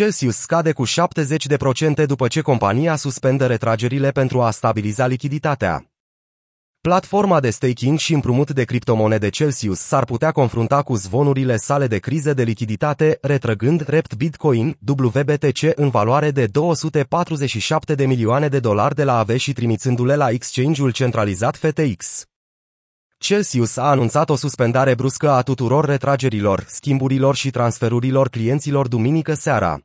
Celsius scade cu 70% după ce compania suspendă retragerile pentru a stabiliza lichiditatea. Platforma de staking și împrumut de criptomonede Celsius s-ar putea confrunta cu zvonurile sale de criză de lichiditate, retrăgând rept Bitcoin, WBTC în valoare de 247 de milioane de dolari de la AVE și trimițându-le la exchange-ul centralizat FTX. Celsius a anunțat o suspendare bruscă a tuturor retragerilor, schimburilor și transferurilor clienților duminică seara.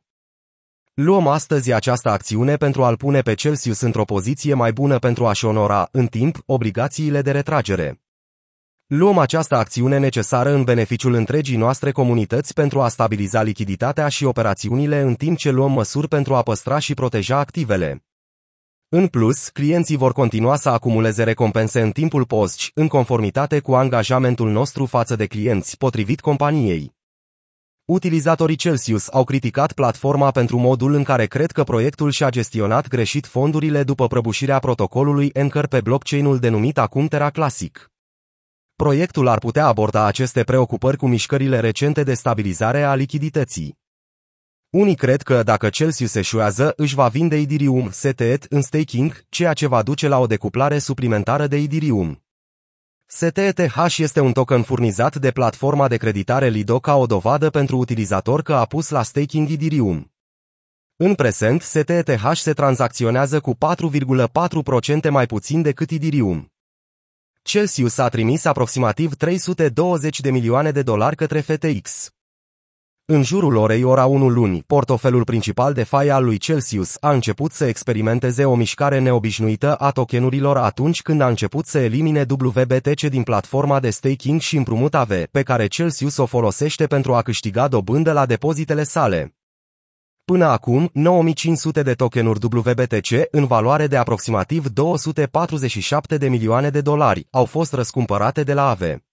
Luăm astăzi această acțiune pentru a-l pune pe Celsius într-o poziție mai bună pentru a-și onora, în timp, obligațiile de retragere. Luăm această acțiune necesară în beneficiul întregii noastre comunități pentru a stabiliza lichiditatea și operațiunile în timp ce luăm măsuri pentru a păstra și proteja activele. În plus, clienții vor continua să acumuleze recompense în timpul post, în conformitate cu angajamentul nostru față de clienți, potrivit companiei. Utilizatorii Celsius au criticat platforma pentru modul în care cred că proiectul și-a gestionat greșit fondurile după prăbușirea protocolului Anchor pe blockchain-ul denumit acum Terra Classic. Proiectul ar putea aborda aceste preocupări cu mișcările recente de stabilizare a lichidității. Unii cred că dacă Celsius eșuează, își va vinde Ethereum STET în staking, ceea ce va duce la o decuplare suplimentară de Ethereum. STETH este un token furnizat de platforma de creditare Lido ca o dovadă pentru utilizator că a pus la staking Ethereum. În prezent, STETH se tranzacționează cu 4,4% mai puțin decât Ethereum. Celsius a trimis aproximativ 320 de milioane de dolari către FTX. În jurul orei ora 1 luni, portofelul principal de fai al lui Celsius a început să experimenteze o mișcare neobișnuită a tokenurilor atunci când a început să elimine WBTC din platforma de staking și împrumut AV, pe care Celsius o folosește pentru a câștiga dobândă la depozitele sale. Până acum, 9500 de tokenuri WBTC, în valoare de aproximativ 247 de milioane de dolari, au fost răscumpărate de la AVE.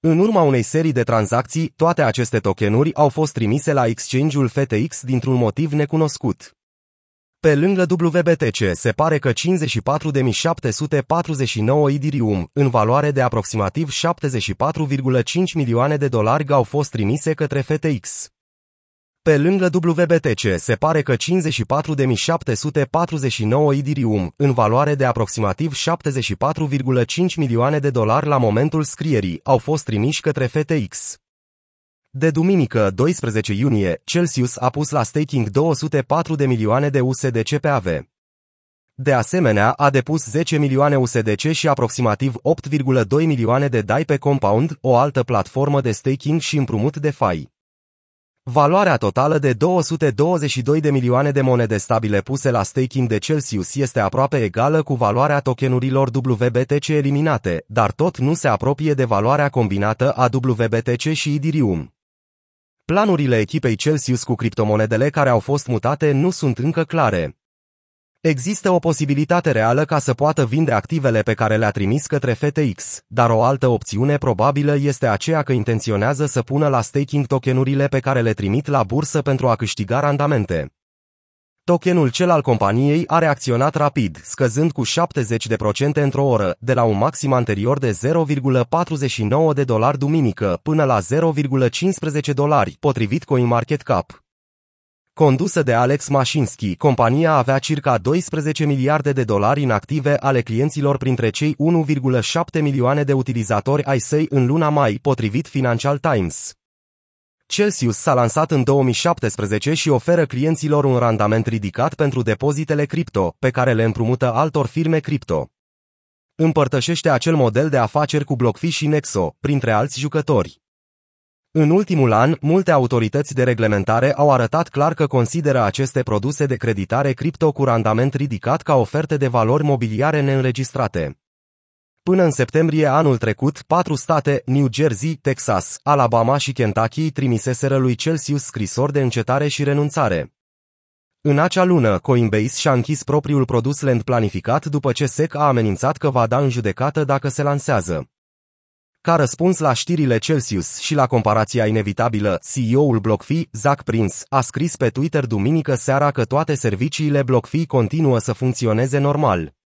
În urma unei serii de tranzacții, toate aceste tokenuri au fost trimise la exchange-ul FTX dintr-un motiv necunoscut. Pe lângă WBTC se pare că 54.749 Ethereum, în valoare de aproximativ 74,5 milioane de dolari, au fost trimise către FTX. Pe lângă WBTC se pare că 54.749 Ethereum, în valoare de aproximativ 74,5 milioane de dolari la momentul scrierii, au fost trimiși către FTX. De duminică, 12 iunie, Celsius a pus la staking 204 de milioane de USDC pe AV. De asemenea, a depus 10 milioane USDC și aproximativ 8,2 milioane de DAI pe Compound, o altă platformă de staking și împrumut de FAI. Valoarea totală de 222 de milioane de monede stabile puse la staking de Celsius este aproape egală cu valoarea tokenurilor WBTC eliminate, dar tot nu se apropie de valoarea combinată a WBTC și Ethereum. Planurile echipei Celsius cu criptomonedele care au fost mutate nu sunt încă clare. Există o posibilitate reală ca să poată vinde activele pe care le-a trimis către FTX, dar o altă opțiune probabilă este aceea că intenționează să pună la staking tokenurile pe care le trimit la bursă pentru a câștiga randamente. Tokenul cel al companiei a reacționat rapid, scăzând cu 70% într-o oră, de la un maxim anterior de 0,49 de dolari duminică până la 0,15 dolari, potrivit CoinMarketCap. Condusă de Alex Mashinsky, compania avea circa 12 miliarde de dolari în active ale clienților printre cei 1,7 milioane de utilizatori ai săi în luna mai, potrivit Financial Times. Celsius s-a lansat în 2017 și oferă clienților un randament ridicat pentru depozitele cripto, pe care le împrumută altor firme cripto. Împărtășește acel model de afaceri cu BlockFi și Nexo, printre alți jucători. În ultimul an, multe autorități de reglementare au arătat clar că consideră aceste produse de creditare cripto cu randament ridicat ca oferte de valori mobiliare neînregistrate. Până în septembrie anul trecut, patru state, New Jersey, Texas, Alabama și Kentucky, trimiseseră lui Celsius scrisori de încetare și renunțare. În acea lună, Coinbase și-a închis propriul produs lent planificat după ce SEC a amenințat că va da în judecată dacă se lansează. Ca răspuns la știrile Celsius și la comparația inevitabilă, CEO-ul BlockFi, Zach Prince, a scris pe Twitter duminică seara că toate serviciile BlockFi continuă să funcționeze normal.